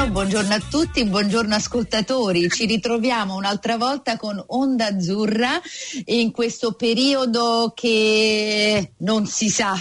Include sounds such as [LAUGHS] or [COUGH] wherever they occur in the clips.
buongiorno, buongiorno a tutti, buongiorno ascoltatori. Ci ritroviamo un'altra volta con Onda Azzurra in questo periodo che non si sa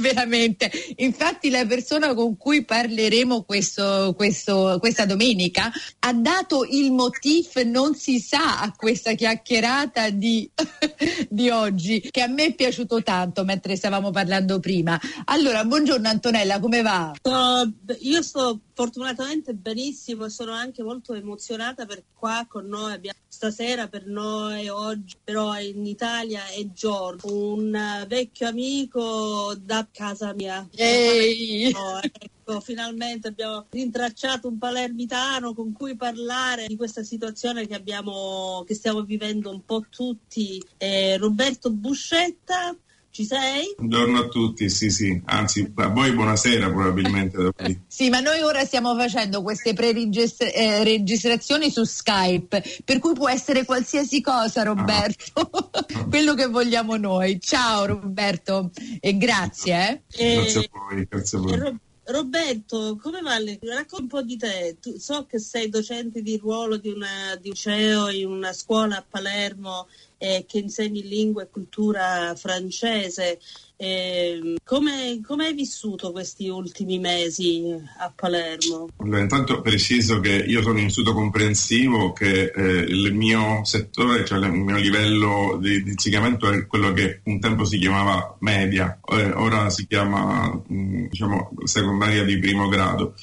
[LAUGHS] veramente. Infatti la persona con cui parleremo questo, questo, questa domenica ha dato il motif non si sa a questa chiacchierata di, [LAUGHS] di oggi che a me è piaciuto tanto mentre stavamo parlando prima. Allora, buongiorno Antonella, come va? Uh, io sto fortunatamente benissimo e sono anche molto emozionata perché qua con noi abbiamo stasera per noi oggi però in Italia è Giorgio un vecchio amico da casa mia. Ehi. no, ecco, finalmente abbiamo rintracciato un palermitano con cui parlare di questa situazione che abbiamo che stiamo vivendo un po' tutti. Eh, Roberto Buscetta ci sei? Buongiorno a tutti, sì sì, anzi a voi buonasera probabilmente. [LAUGHS] sì, ma noi ora stiamo facendo queste pre-registrazioni eh, su Skype, per cui può essere qualsiasi cosa Roberto, ah. [LAUGHS] quello che vogliamo noi. Ciao Roberto e grazie. Eh. Grazie a voi, grazie a voi. Roberto, come va? Racconta un po' di te. Tu, so che sei docente di ruolo di un liceo in una scuola a Palermo eh, che insegni lingua e cultura francese. Eh, come, come, hai vissuto questi ultimi mesi a Palermo? Allora, intanto preciso che io sono in istituto comprensivo, che eh, il mio settore, cioè il mio livello di, di, insegnamento è quello che un tempo si chiamava media, eh, ora si chiama mh, diciamo, secondaria di primo grado.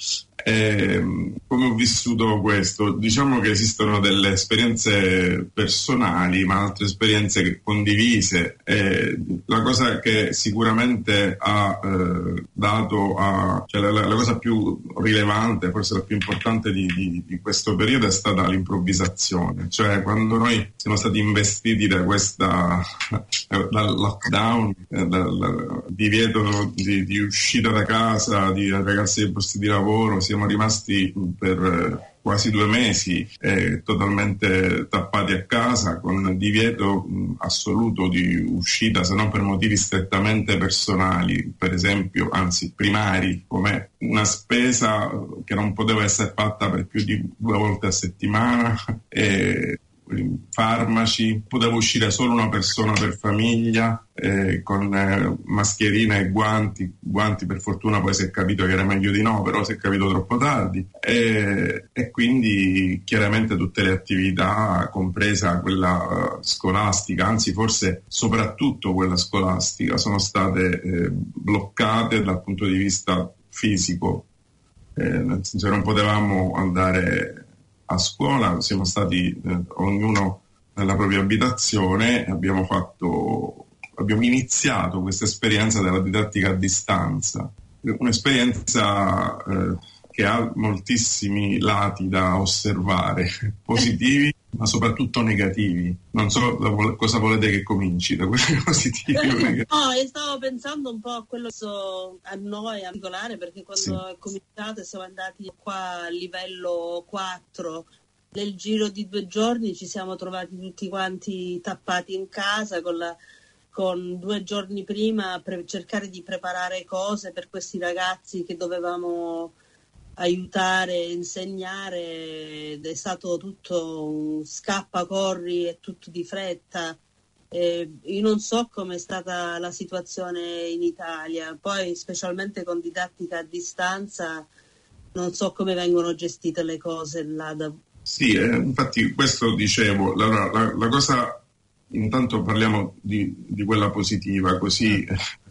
Eh, come ho vissuto questo? Diciamo che esistono delle esperienze personali, ma altre esperienze condivise. Eh, la cosa che sicuramente ha eh, dato, a, cioè la, la, cosa più rilevante, forse la più importante di, di, di, questo periodo è stata l'improvvisazione. Cioè quando noi siamo stati investiti da questa, [LAUGHS] dal lockdown, eh, dal divieto di, di uscita da casa, di ragazzi dei posti di lavoro, siamo rimasti per eh, quasi due mesi eh, totalmente tappati a casa con divieto mh, assoluto di uscita se non per motivi strettamente personali, per esempio, anzi primari, come una spesa che non poteva essere fatta per più di due volte a settimana. [LAUGHS] E farmaci, poteva uscire solo una persona per famiglia eh, con eh, mascherina e guanti, guanti per fortuna poi si è capito che era meglio di no, però si è capito troppo tardi. E, e quindi chiaramente tutte le attività, compresa quella scolastica, anzi forse soprattutto quella scolastica, sono state eh, bloccate dal punto di vista fisico, eh, nel senso non potevamo andare a scuola, siamo stati eh, ognuno nella propria abitazione e abbiamo fatto, abbiamo iniziato questa esperienza della didattica a distanza, un'esperienza eh, che ha moltissimi lati da osservare, [LAUGHS] positivi ma soprattutto negativi. Non so cosa volete che cominci, da quelli [LAUGHS] positivi o negativi. No, io stavo pensando un po' a quello so, a noi, a particolare, perché quando sì. è cominciato siamo andati qua a livello 4, nel giro di due giorni ci siamo trovati tutti quanti tappati in casa con la con due giorni prima per cercare di preparare cose per questi ragazzi che dovevamo aiutare, insegnare ed è stato tutto un scappa, corri e tutto di fretta. Eh, io non so com'è stata la situazione in Italia, poi specialmente con didattica a distanza non so come vengono gestite le cose là. Da... Sì, eh, infatti questo dicevo, la, la, la, cosa, intanto parliamo di, di quella positiva, così [LAUGHS]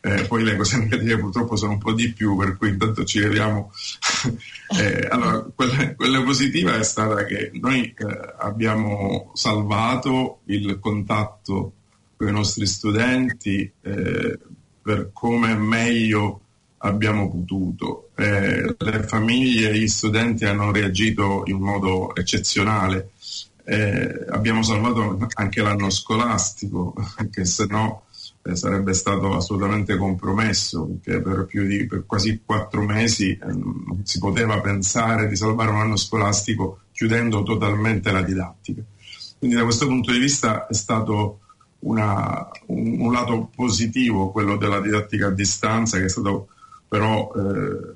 eh, poi le cose negative purtroppo sono un po' di più, per cui intanto ci vediamo. [LAUGHS] eh, allora, quella, quella, positiva è stata che noi eh, abbiamo salvato il contatto con i nostri studenti eh, per come meglio abbiamo potuto. Eh, le famiglie e gli studenti hanno reagito in modo eccezionale. Eh, abbiamo salvato anche l'anno scolastico, [LAUGHS] che se no eh, sarebbe stato assolutamente compromesso perché per, di, per quasi quattro mesi eh, non si poteva pensare di salvare un anno scolastico chiudendo totalmente la didattica. Quindi da questo punto di vista è stato una, un, un, lato positivo quello della didattica a distanza che è stato però eh,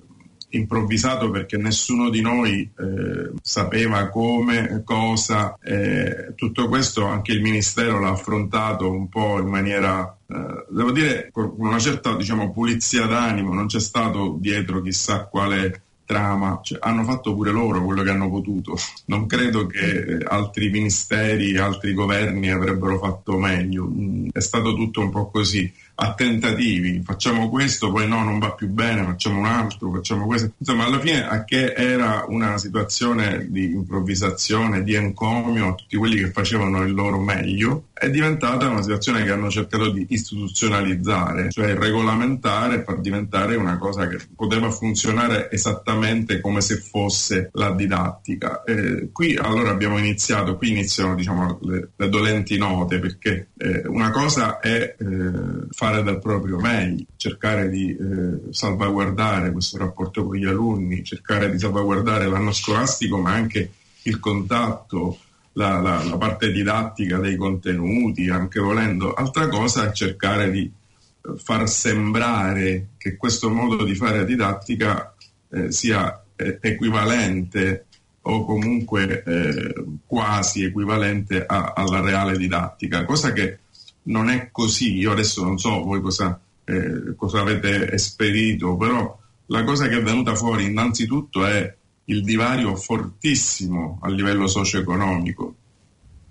improvvisato perché nessuno di noi eh, sapeva come, cosa, eh, tutto questo anche il Ministero l'ha affrontato un po' in maniera, eh, devo dire, con una certa diciamo, pulizia d'animo, non c'è stato dietro chissà quale trama, cioè, hanno fatto pure loro quello che hanno potuto. [LAUGHS] Non credo che altri ministeri, altri governi avrebbero fatto meglio. Mm, è stato tutto un po' così a tentativi, facciamo questo, poi no, non va più bene, facciamo un altro, facciamo questo. Insomma, alla fine a che era una situazione di improvvisazione, di encomio tutti quelli che facevano il loro meglio, è diventata una situazione che hanno cercato di istituzionalizzare, cioè regolamentare far diventare una cosa che poteva funzionare esattamente come se fosse la didattica. Eh, qui allora abbiamo iniziato, qui iniziano diciamo, le, le dolenti note, perché eh, una cosa è eh, fare del proprio meglio, cercare di eh, salvaguardare questo rapporto con gli alunni, cercare di salvaguardare l'anno scolastico, ma anche il contatto, la, la, la parte didattica dei contenuti, anche volendo. Altra cosa è cercare di eh, far sembrare che questo modo di fare didattica eh, sia eh, equivalente o comunque eh, quasi equivalente a, alla reale didattica, cosa che non è così. Io adesso non so voi cosa, eh, cosa avete esperito, però la cosa che è venuta fuori innanzitutto è il divario fortissimo a livello socio-economico,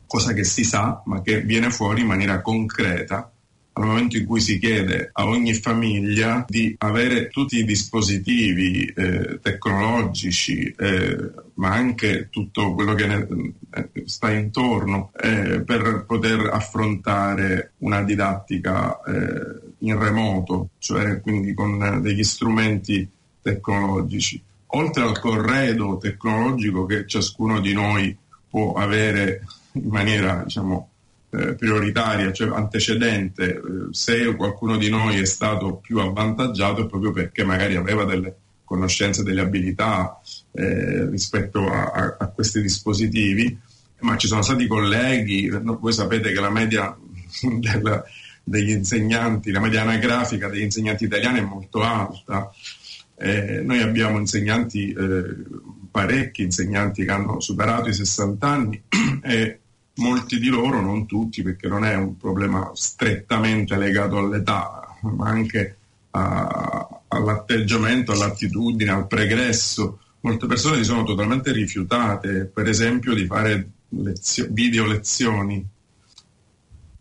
cosa che si sa ma che viene fuori in maniera concreta al momento in cui si chiede a ogni famiglia di avere tutti i dispositivi eh, tecnologici, eh, ma anche tutto quello che ne, eh, sta intorno eh, per poter affrontare una didattica eh, in remoto, cioè quindi con degli strumenti tecnologici. Oltre al corredo tecnologico che ciascuno di noi può avere in maniera diciamo, eh, prioritaria, cioè antecedente, eh, se qualcuno di noi è stato più avvantaggiato è proprio perché magari aveva delle conoscenze, delle abilità eh, rispetto a, a, a, questi dispositivi, ma ci sono stati colleghi, voi sapete che la media [LAUGHS] della, degli insegnanti, la media anagrafica degli insegnanti italiani è molto alta. Eh, noi abbiamo insegnanti, eh, parecchi insegnanti che hanno superato i 60 anni [CLEARS THROAT] e molti di loro, non tutti, perché non è un problema strettamente legato all'età, ma anche a, all'atteggiamento, all'attitudine, al pregresso. Molte persone si sono totalmente rifiutate, per esempio, di fare lezio- video lezioni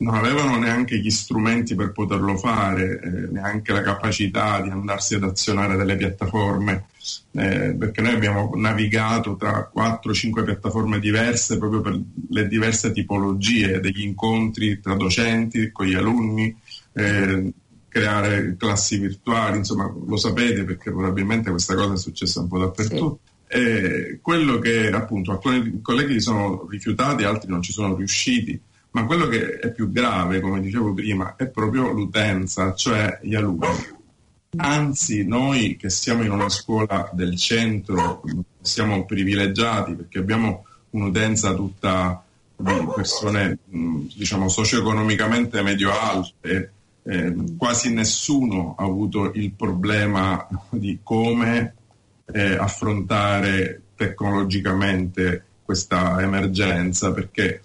non avevano neanche gli strumenti per poterlo fare, eh, neanche la capacità di andarsi ad azionare delle piattaforme, eh, perché noi abbiamo navigato tra 4-5 piattaforme diverse proprio per le diverse tipologie degli incontri tra docenti, con gli alunni, eh, creare classi virtuali, insomma lo sapete perché probabilmente questa cosa è successa un po' dappertutto. Sì. E quello che appunto alcuni colleghi sono rifiutati, altri non ci sono riusciti ma quello che è più grave, come dicevo prima, è proprio l'utenza, cioè gli alunni. Anzi, noi che siamo in una scuola del centro siamo privilegiati perché abbiamo un'utenza tutta di persone diciamo socio-economicamente medio-alte, eh, quasi nessuno ha avuto il problema di come eh, affrontare tecnologicamente questa emergenza perché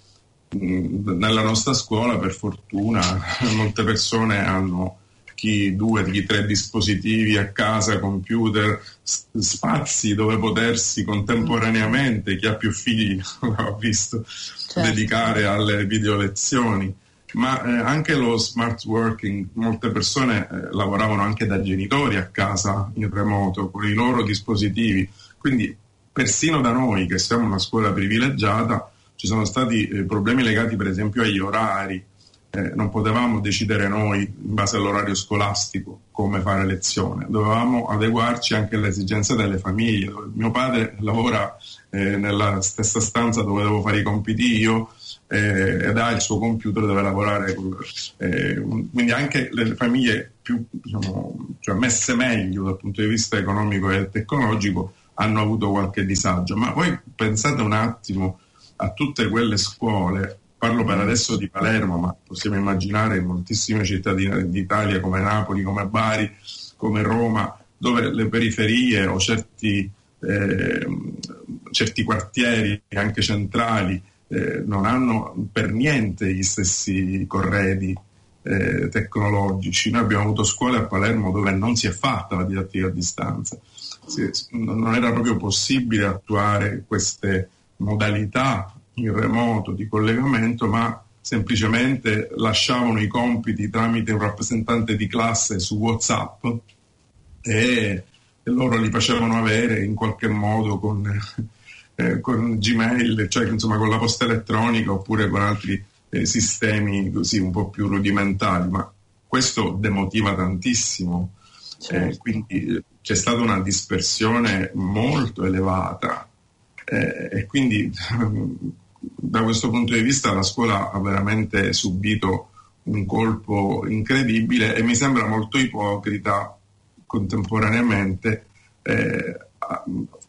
nella nostra scuola, per fortuna, [LAUGHS] molte persone hanno chi due, chi tre dispositivi a casa, computer, spazi dove potersi contemporaneamente, chi ha più figli [LAUGHS] l'ha visto, certo. dedicare alle video lezioni. Ma eh, anche lo smart working, molte persone eh, lavoravano anche da genitori a casa in remoto con i loro dispositivi, quindi persino da noi che siamo una scuola privilegiata, ci sono stati eh, problemi legati per esempio agli orari, eh, non potevamo decidere noi in base all'orario scolastico come fare lezione, dovevamo adeguarci anche alle esigenze delle famiglie. Mio padre lavora eh, nella stessa stanza dove devo fare i compiti io eh, ed ha il suo computer dove lavorare, eh, quindi anche le famiglie più diciamo, cioè messe meglio dal punto di vista economico e tecnologico hanno avuto qualche disagio. Ma voi pensate un attimo a tutte quelle scuole, parlo per adesso di Palermo, ma possiamo immaginare in moltissime città d'Italia come Napoli, come Bari, come Roma, dove le periferie o certi, eh, certi quartieri anche centrali eh, non hanno per niente gli stessi corredi eh, tecnologici. Noi abbiamo avuto scuole a Palermo dove non si è fatta la didattica a distanza, si, non era proprio possibile attuare queste modalità in remoto di collegamento, ma semplicemente lasciavano i compiti tramite un rappresentante di classe su WhatsApp e, loro li facevano avere in qualche modo con, [LAUGHS] eh, con Gmail, cioè insomma con la posta elettronica oppure con altri eh, sistemi così un po' più rudimentali, ma questo demotiva tantissimo. Eh, certo. quindi c'è stata una dispersione molto elevata eh, e quindi [LAUGHS] da questo punto di vista la scuola ha veramente subito un colpo incredibile e mi sembra molto ipocrita contemporaneamente eh,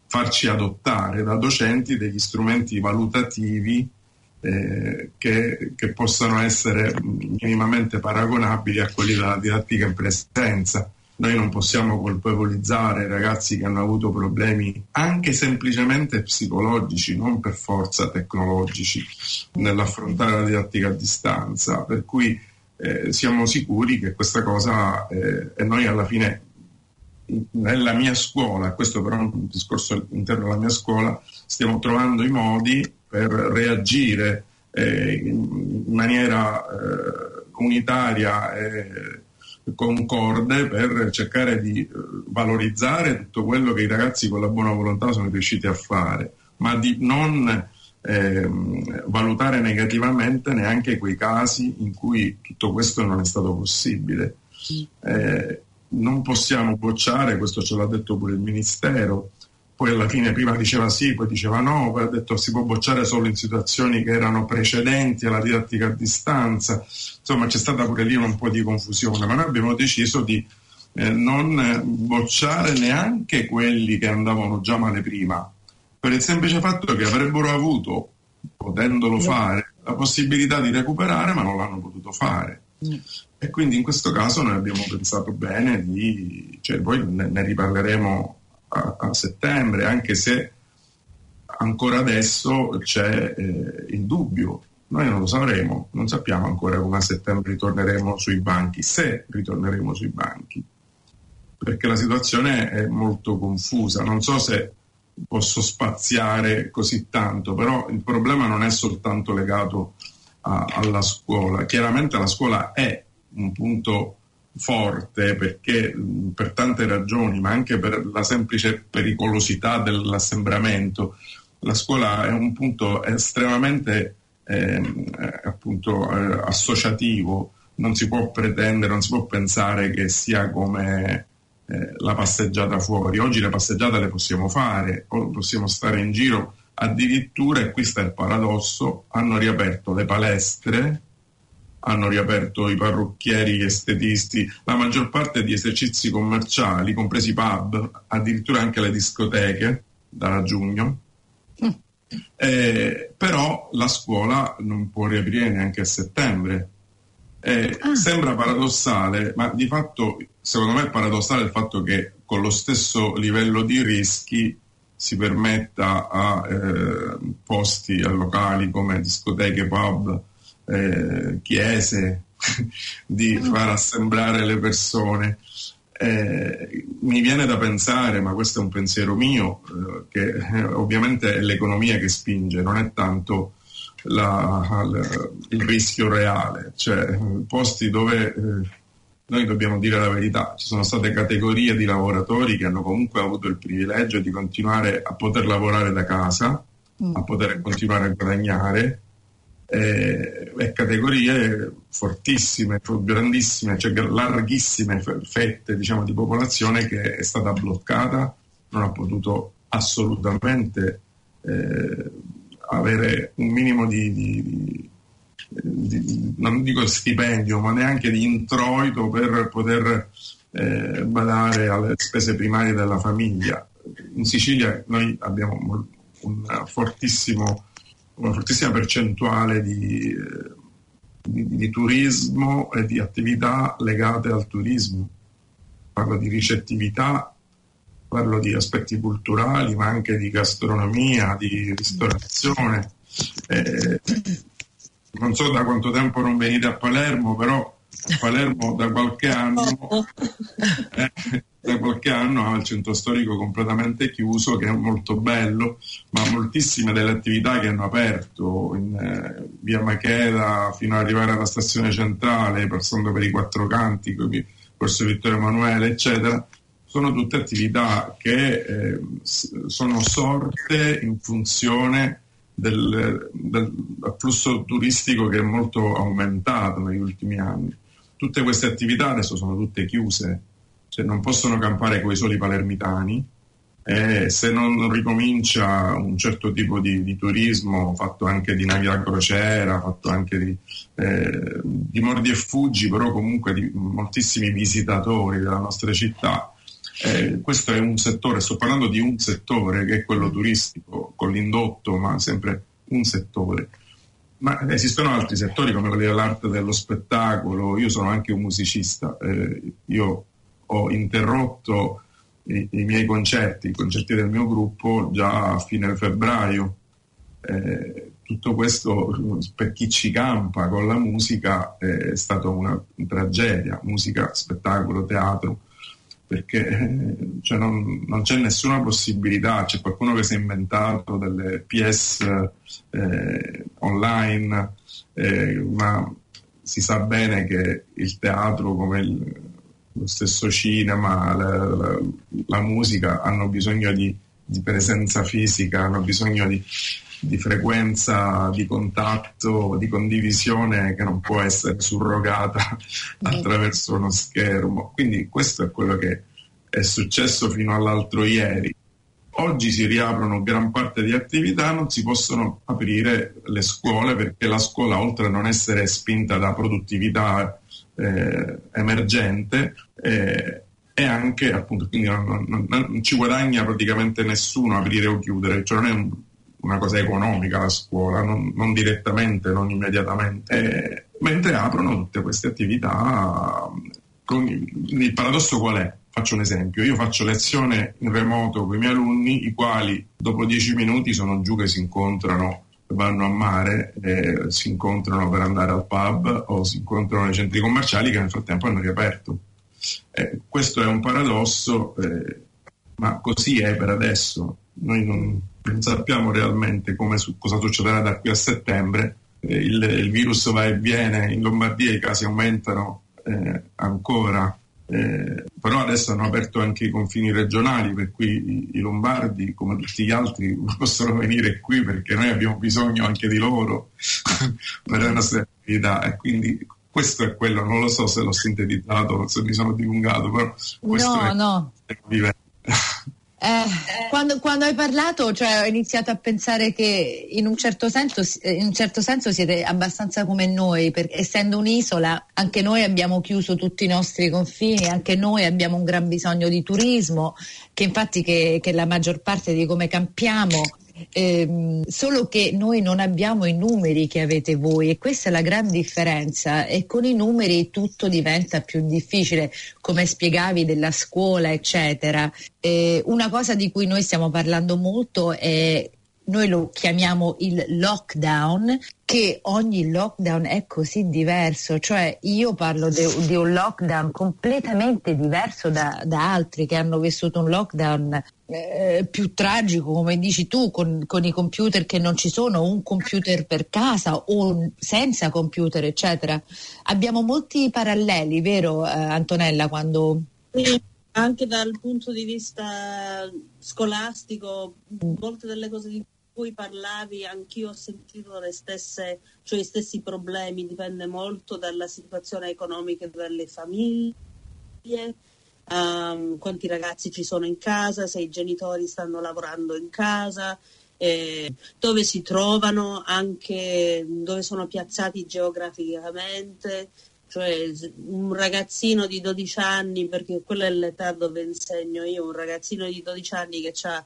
farci adottare da docenti degli strumenti valutativi eh, che, che, possano essere minimamente paragonabili a quelli della didattica in presenza. Noi non possiamo colpevolizzare ragazzi che hanno avuto problemi anche semplicemente psicologici, non per forza tecnologici, nell'affrontare la didattica a distanza. Per cui eh, siamo sicuri che questa cosa, eh, e noi alla fine nella mia scuola, questo però è un discorso interno alla mia scuola, stiamo trovando i modi per reagire eh, in maniera eh, unitaria e concorde per cercare di eh, valorizzare tutto quello che i ragazzi con la buona volontà sono riusciti a fare, ma di non eh, valutare negativamente neanche quei casi in cui tutto questo non è stato possibile. Eh, non possiamo bocciare, questo ce l'ha detto pure il Ministero, poi alla fine prima diceva sì, poi diceva no, poi ha detto si può bocciare solo in situazioni che erano precedenti alla didattica a distanza, insomma c'è stata pure lì un po' di confusione, ma noi abbiamo deciso di eh, non bocciare neanche quelli che andavano già male prima, per il semplice fatto che avrebbero avuto, potendolo fare, la possibilità di recuperare, ma non l'hanno potuto fare. E quindi in questo caso noi abbiamo pensato bene di, cioè poi ne, ne riparleremo a, a, settembre, anche se ancora adesso c'è eh, il dubbio. Noi non lo sapremo, non sappiamo ancora come a settembre ritorneremo sui banchi, se ritorneremo sui banchi, perché la situazione è molto confusa. Non so se posso spaziare così tanto, però il problema non è soltanto legato a, alla scuola. Chiaramente la scuola è un punto forte perché per tante ragioni, ma anche per la semplice pericolosità dell'assembramento, la scuola è un punto estremamente eh, appunto, eh, associativo, non si può pretendere, non si può pensare che sia come eh, la passeggiata fuori. Oggi le passeggiate le possiamo fare, possiamo stare in giro, addirittura, e questo è il paradosso, hanno riaperto le palestre hanno riaperto i parrucchieri, gli estetisti, la maggior parte di esercizi commerciali, compresi i pub, addirittura anche le discoteche da giugno. Mm. Eh, però la scuola non può riaprire neanche a settembre. Eh, ah. Sembra paradossale, ma di fatto secondo me è paradossale il fatto che con lo stesso livello di rischi si permetta a eh, posti, a locali come discoteche, pub, eh, chiese, [LAUGHS] di far assemblare le persone. Eh, mi viene da pensare, ma questo è un pensiero mio, eh, che eh, ovviamente è l'economia che spinge, non è tanto la, la, il rischio reale, cioè posti dove eh, noi dobbiamo dire la verità, ci sono state categorie di lavoratori che hanno comunque avuto il privilegio di continuare a poter lavorare da casa, mm. a poter continuare a guadagnare eh, categorie fortissime, grandissime, cioè larghissime fette diciamo, di popolazione che è stata bloccata, non ha potuto assolutamente eh, avere un minimo di, di, di, non dico stipendio, ma neanche di introito per poter eh, badare alle spese primarie della famiglia. In Sicilia noi abbiamo un fortissimo una fortissima percentuale di, di, di, turismo e di attività legate al turismo. Parlo di ricettività parlo di aspetti culturali, ma anche di gastronomia, di ristorazione. Eh, non so da quanto tempo non venite a Palermo, però a Palermo da qualche anno, eh, da qualche anno ha il centro storico completamente chiuso, che è molto bello, ma moltissime delle attività che hanno aperto in eh, via Macheda fino ad arrivare alla stazione centrale, passando per i quattro canti, quindi Corso Vittorio Emanuele, eccetera, sono tutte attività che eh, sono sorte in funzione del, del, afflusso turistico che è molto aumentato negli ultimi anni. Tutte queste attività adesso sono tutte chiuse, cioè non possono campare con i soli palermitani e se non ricomincia un certo tipo di, di turismo fatto anche di navi a crociera, fatto anche di, eh, di mordi e fuggi, però comunque di moltissimi visitatori della nostra città, eh, questo è un settore, sto parlando di un settore che è quello turistico, con l'indotto, ma sempre un settore. Ma esistono altri settori come quelli dell'arte dello spettacolo, io sono anche un musicista, eh, io ho interrotto i, i, miei concerti, i concerti del mio gruppo già a fine febbraio. Eh, tutto questo per chi ci campa con la musica è stata una tragedia, musica, spettacolo, teatro perché eh, cioè non, non, c'è nessuna possibilità, c'è qualcuno che si è inventato delle PS eh, online, eh, ma si sa bene che il teatro come il, lo stesso cinema, la, la, la, musica hanno bisogno di, di presenza fisica, hanno bisogno di, di frequenza di contatto, di condivisione che non può essere surrogata attraverso uno schermo. Quindi questo è quello che è successo fino all'altro ieri. Oggi si riaprono gran parte di attività, non si possono aprire le scuole perché la scuola, oltre a non essere spinta da produttività eh, emergente, eh, è anche appunto, quindi non, non, non, ci guadagna praticamente nessuno aprire o chiudere, cioè non è un, una cosa economica la scuola, non, non direttamente, non immediatamente, eh, mentre aprono tutte queste attività. Con, il paradosso qual è? Faccio un esempio, io faccio lezione in remoto con i miei alunni, i quali dopo dieci minuti sono giù che si incontrano vanno a mare, eh, si incontrano per andare al pub o si incontrano nei centri commerciali che nel frattempo hanno riaperto. Eh, questo è un paradosso, eh, ma così è per adesso. Noi non, non sappiamo realmente su, cosa succederà da qui a settembre. Eh, il, il, virus va e viene, in Lombardia i casi aumentano eh, ancora, eh, però adesso hanno aperto anche i confini regionali, per cui i, lombardi, come tutti gli altri, [LAUGHS] possono venire qui perché noi abbiamo bisogno anche di loro [LAUGHS] per le nostre attività. E quindi questo è quello, non lo so se l'ho sintetizzato, se mi sono dilungato, però questo no, è no. Eh, quando, quando, hai parlato, cioè, ho iniziato a pensare che in un, certo senso, in un certo senso siete abbastanza come noi, perché essendo un'isola, anche noi abbiamo chiuso tutti i nostri confini, anche noi abbiamo un gran bisogno di turismo, che infatti che, che la maggior parte di come campiamo ehm, solo che noi non abbiamo i numeri che avete voi e questa è la gran differenza e con i numeri tutto diventa più difficile, come spiegavi della scuola eccetera. Eh, una cosa di cui noi stiamo parlando molto è noi lo chiamiamo il lockdown, che ogni lockdown è così diverso, cioè io parlo di un lockdown completamente diverso da, da, altri che hanno vissuto un lockdown eh, più tragico, come dici tu, con, con, i computer che non ci sono, un computer per casa o senza computer, eccetera. Abbiamo molti paralleli, vero eh, Antonella, quando... Anche dal punto di vista scolastico, molte delle cose di cui parlavi, anch'io ho sentito le stesse, cioè i stessi problemi, dipende molto dalla situazione economica delle famiglie, um, quanti ragazzi ci sono in casa, se i genitori stanno lavorando in casa, eh, dove si trovano, anche dove sono piazzati geograficamente. Cioè un ragazzino di 12 anni, perché quella è l'età dove insegno io, un ragazzino di 12 anni che ha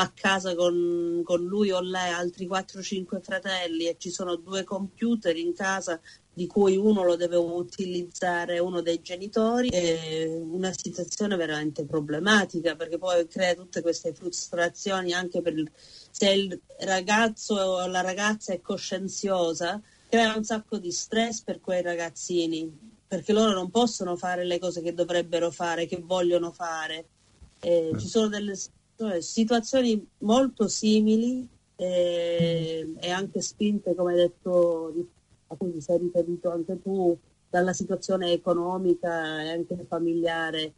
a casa con, con lui o lei altri 4-5 fratelli e ci sono due computer in casa di cui uno lo deve utilizzare uno dei genitori, è una situazione veramente problematica perché poi crea tutte queste frustrazioni anche per il, se il ragazzo o la ragazza è coscienziosa, crea un sacco di stress per quei ragazzini perché loro non possono fare le cose che dovrebbero fare, che vogliono fare. Eh, ci sono delle situazioni molto simili eh, e anche spinte, come hai detto a cui sei riferito anche tu, dalla situazione economica e anche familiare.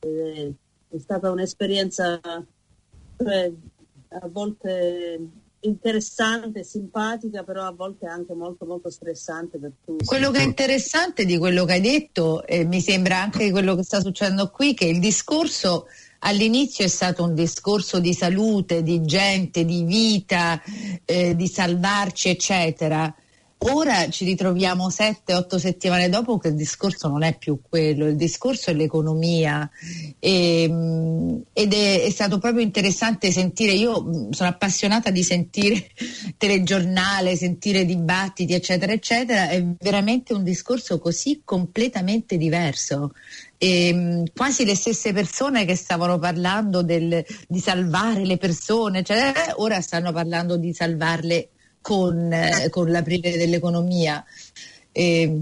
Eh, è stata un'esperienza eh, a volte interessante, simpatica, però a volte anche molto molto stressante per tutti. Quello che è interessante di quello che hai detto, e mi sembra anche quello che sta succedendo qui, che il discorso all'inizio è stato un discorso di salute, di gente, di vita, eh, di salvarci, eccetera. Ora ci ritroviamo sette, otto settimane dopo che il discorso non è più quello, il discorso è l'economia e, ehm, ed è, è, stato proprio interessante sentire, io mm, sono appassionata di sentire [LAUGHS] telegiornale, sentire dibattiti eccetera eccetera, è veramente un discorso così completamente diverso. E, ehm, quasi le stesse persone che stavano parlando del, di salvare le persone, eccetera, ora stanno parlando di salvarle con, eh, con l'aprire dell'economia. E,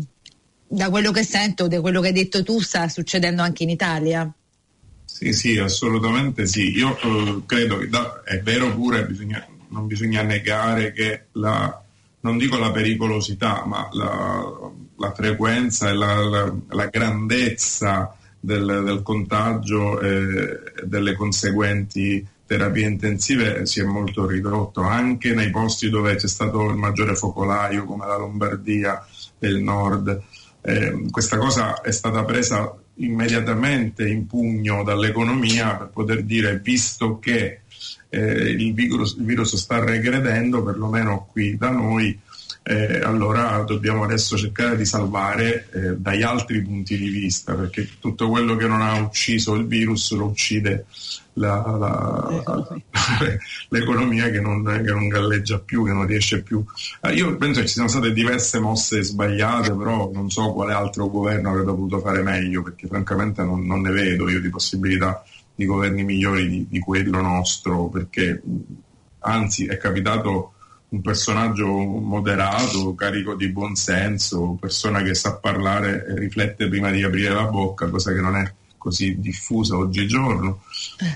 da quello che sento, da quello che hai detto tu, sta succedendo anche in Italia. Sì, sì, assolutamente sì. Io eh, credo che da, è vero pure, bisogna, non bisogna negare che la, non dico la pericolosità, ma la, la frequenza e la, la, la grandezza del, del contagio e delle conseguenti terapie intensive si è molto ridotto, anche nei posti dove c'è stato il maggiore focolaio come la Lombardia e il nord. Eh, questa cosa è stata presa immediatamente in pugno dall'economia per poter dire, visto che eh, il, virus, il, virus, sta regredendo, perlomeno qui da noi, eh, allora dobbiamo adesso cercare di salvare eh, dagli altri punti di vista, perché tutto quello che non ha ucciso il virus lo uccide la, la, [LAUGHS] l'economia che non, che non, galleggia più, che non riesce più. Eh, io penso che ci siano state diverse mosse sbagliate, però non so quale altro governo avrebbe potuto fare meglio, perché francamente non, non ne vedo io di possibilità di governi migliori di, di quello nostro, perché anzi è capitato un personaggio moderato, carico di buonsenso, persona che sa parlare e riflette prima di aprire la bocca, cosa che non è così diffusa oggigiorno.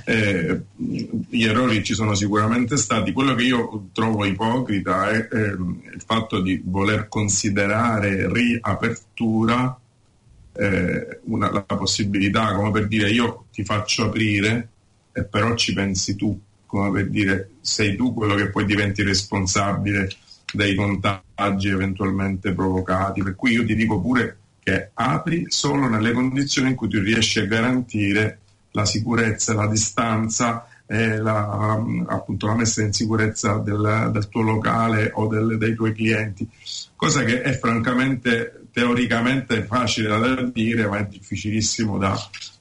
Eh, gli errori ci sono sicuramente stati. Quello che io trovo ipocrita è, è il fatto di voler considerare riapertura eh, una, la possibilità, come per dire io ti faccio aprire e però ci pensi tu come per dire sei tu quello che poi diventi responsabile dei contagi eventualmente provocati. Per cui io ti dico pure che apri solo nelle condizioni in cui tu riesci a garantire la sicurezza, la distanza e la, appunto, la messa in sicurezza del, del tuo locale o del, dei tuoi clienti, cosa che è francamente teoricamente facile da dire ma è difficilissimo da,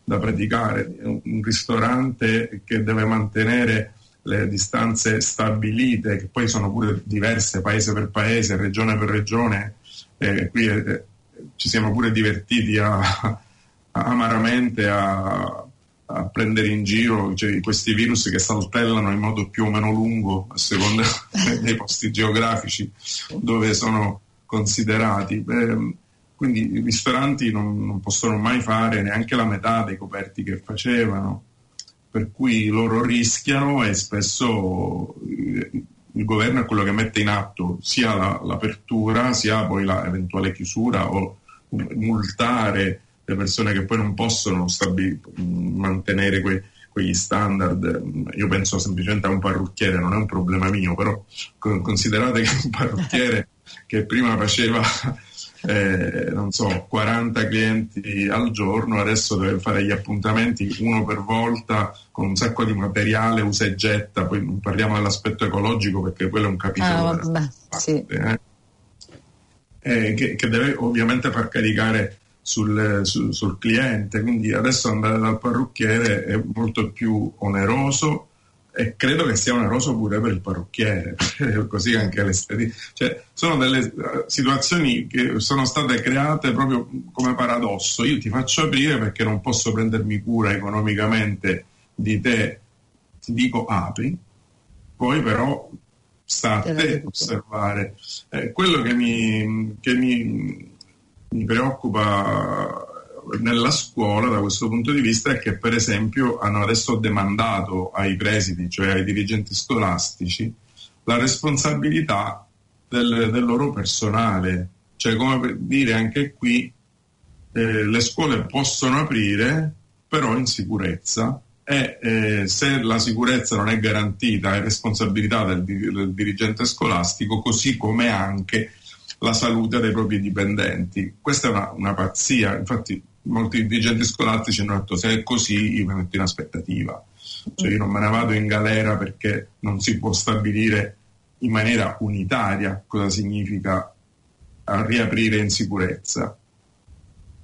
da praticare. Un ristorante che deve mantenere le distanze stabilite, che poi sono pure diverse paese per paese, regione per regione, eh, qui eh, ci siamo pure divertiti a, a, amaramente a, a, prendere in giro cioè, questi virus che saltellano in modo più o meno lungo a seconda [LAUGHS] dei posti geografici dove sono considerati. Eh, quindi i ristoranti non, non possono mai fare neanche la metà dei coperti che facevano per cui loro rischiano e spesso eh, il governo è quello che mette in atto sia la, l'apertura sia poi l'eventuale chiusura o multare le persone che poi non possono stabil- mantenere que- quegli standard. Io penso semplicemente a un parrucchiere, non è un problema mio, però considerate che un parrucchiere [LAUGHS] che prima faceva eh, non so, 40 clienti al giorno, adesso deve fare gli appuntamenti uno per volta con un sacco di materiale, usa e getta, poi non parliamo dell'aspetto ecologico perché quello è un capitolo. Ah, vabbè, sì. eh, eh, che, che, deve ovviamente far caricare sul, sul, sul, cliente, quindi adesso andare dal parrucchiere è molto più oneroso e credo che sia oneroso pure per il parrucchiere, [LAUGHS] così anche l'estetica. Cioè, sono delle uh, situazioni che sono state create proprio come paradosso. Io ti faccio aprire perché non posso prendermi cura economicamente di te, ti dico apri, poi però sta a te osservare. Eh, quello che mi, che mi, mi preoccupa nella scuola da questo punto di vista è che per esempio hanno adesso demandato ai presidi, cioè ai dirigenti scolastici, la responsabilità del, del loro personale, cioè come per dire anche qui eh, le scuole possono aprire però in sicurezza. E eh, se la sicurezza non è garantita è responsabilità del, del dirigente scolastico così come anche la salute dei propri dipendenti. Questa è una, una pazzia, infatti molti dirigenti scolastici hanno detto se è così io mi metto in aspettativa, cioè io non me ne vado in galera perché non si può stabilire in maniera unitaria cosa significa riaprire in sicurezza.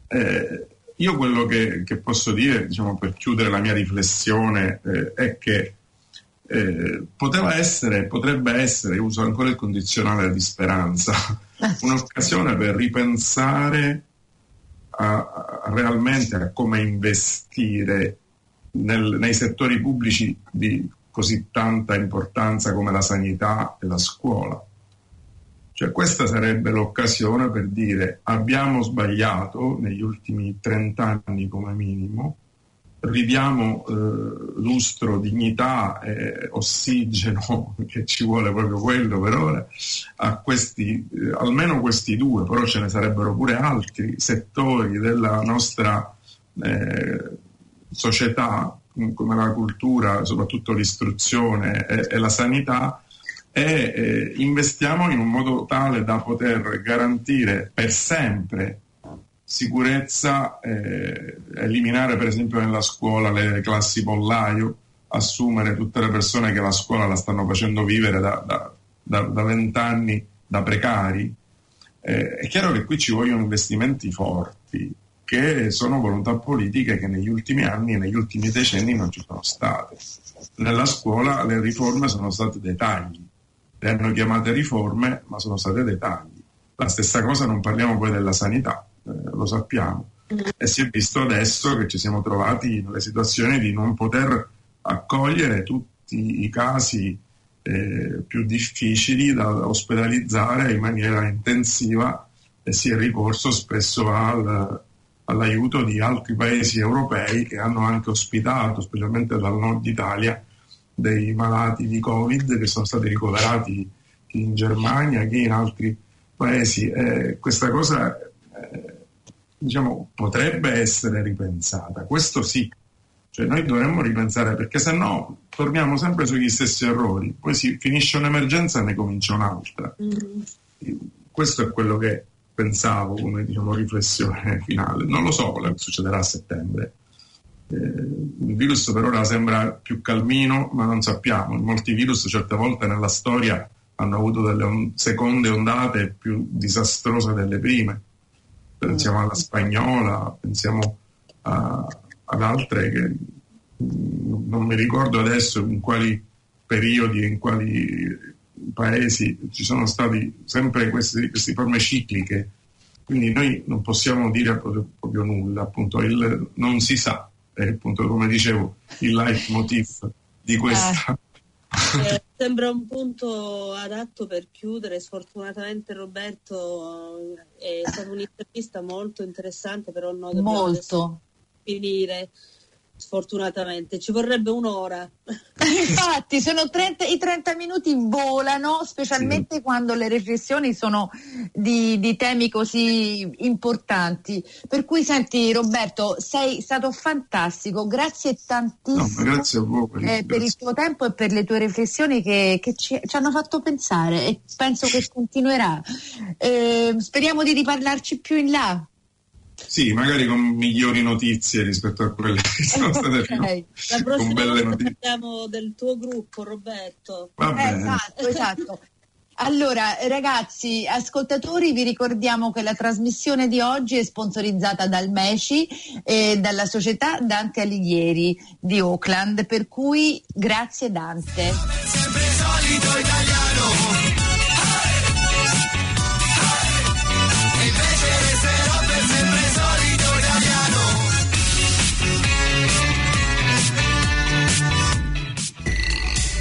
Eh, io quello che, che posso dire, diciamo, per chiudere la mia riflessione, eh, è che eh, poteva essere, potrebbe essere, uso ancora il condizionale di speranza, [LAUGHS] un'occasione per ripensare a, realmente a come investire nel, nei settori pubblici di così tanta importanza come la sanità e la scuola. Cioè questa sarebbe l'occasione per dire abbiamo sbagliato negli ultimi 30 anni come minimo, ridiamo eh, lustro, dignità, eh, ossigeno, [LAUGHS] che ci vuole proprio quello per ora, a questi, eh, almeno questi due, però ce ne sarebbero pure altri settori della nostra eh, società, come la cultura, soprattutto l'istruzione e, e la sanità, e eh, investiamo in un modo tale da poter garantire per sempre sicurezza, eh, eliminare per esempio nella scuola le classi pollaio, assumere tutte le persone che la scuola la stanno facendo vivere da vent'anni da, precari. Eh, è chiaro che qui ci vogliono investimenti forti, che sono volontà politiche che negli ultimi anni e negli ultimi decenni non ci sono state. Nella scuola le riforme sono state dei tagli, le hanno chiamate riforme, ma sono state dei tagli. La stessa cosa non parliamo poi della sanità lo sappiamo. E si è visto adesso che ci siamo trovati nelle situazioni di non poter accogliere tutti i casi eh, più difficili da ospedalizzare in maniera intensiva e si è ricorso spesso al, all'aiuto di altri paesi europei che hanno anche ospitato, specialmente dal nord Italia, dei malati di Covid che sono stati ricoverati in Germania, chi in altri paesi. Eh, questa cosa diciamo, potrebbe essere ripensata. Questo sì, cioè noi dovremmo ripensare perché se no torniamo sempre sugli stessi errori, poi si finisce un'emergenza e ne comincia un'altra. Mm. Questo è quello che pensavo come diciamo, riflessione [LAUGHS] finale. Non lo so quello che succederà a settembre. Eh, il virus per ora sembra più calmino, ma non sappiamo. Molti virus certe volte nella storia hanno avuto delle on- seconde ondate più disastrose delle prime pensiamo alla spagnola, pensiamo a, ad altre che non mi ricordo adesso in quali periodi, in quali paesi ci sono stati sempre queste, queste forme cicliche, quindi noi non possiamo dire proprio, proprio nulla, appunto il non si sa, è appunto come dicevo il leitmotiv di questa, eh. Eh, sembra un punto adatto per chiudere. Sfortunatamente Roberto eh, è stata un'intervista molto interessante, però no, dobbiamo molto. finire sfortunatamente. Ci vorrebbe un'ora. [LAUGHS] Infatti, sono 30, i 30 minuti volano, specialmente sì. quando le riflessioni sono di, di, temi così importanti. Per cui, senti, Roberto, sei stato fantastico. Grazie tantissimo. No, grazie a voi. Eh, grazie. Per il tuo tempo e per le tue riflessioni che, che ci, ci, hanno fatto pensare e penso che continuerà. Eh, speriamo di riparlarci più in là. Sì, magari con migliori notizie rispetto a quelle che [LAUGHS] sono state okay. fino La prossima con belle notizie. parliamo del tuo gruppo, Roberto. Va eh, esatto, esatto. Allora, ragazzi, ascoltatori, vi ricordiamo che la trasmissione di oggi è sponsorizzata dal MECI e dalla società Dante Alighieri di Oakland, per cui grazie Dante. Sempre solito italiano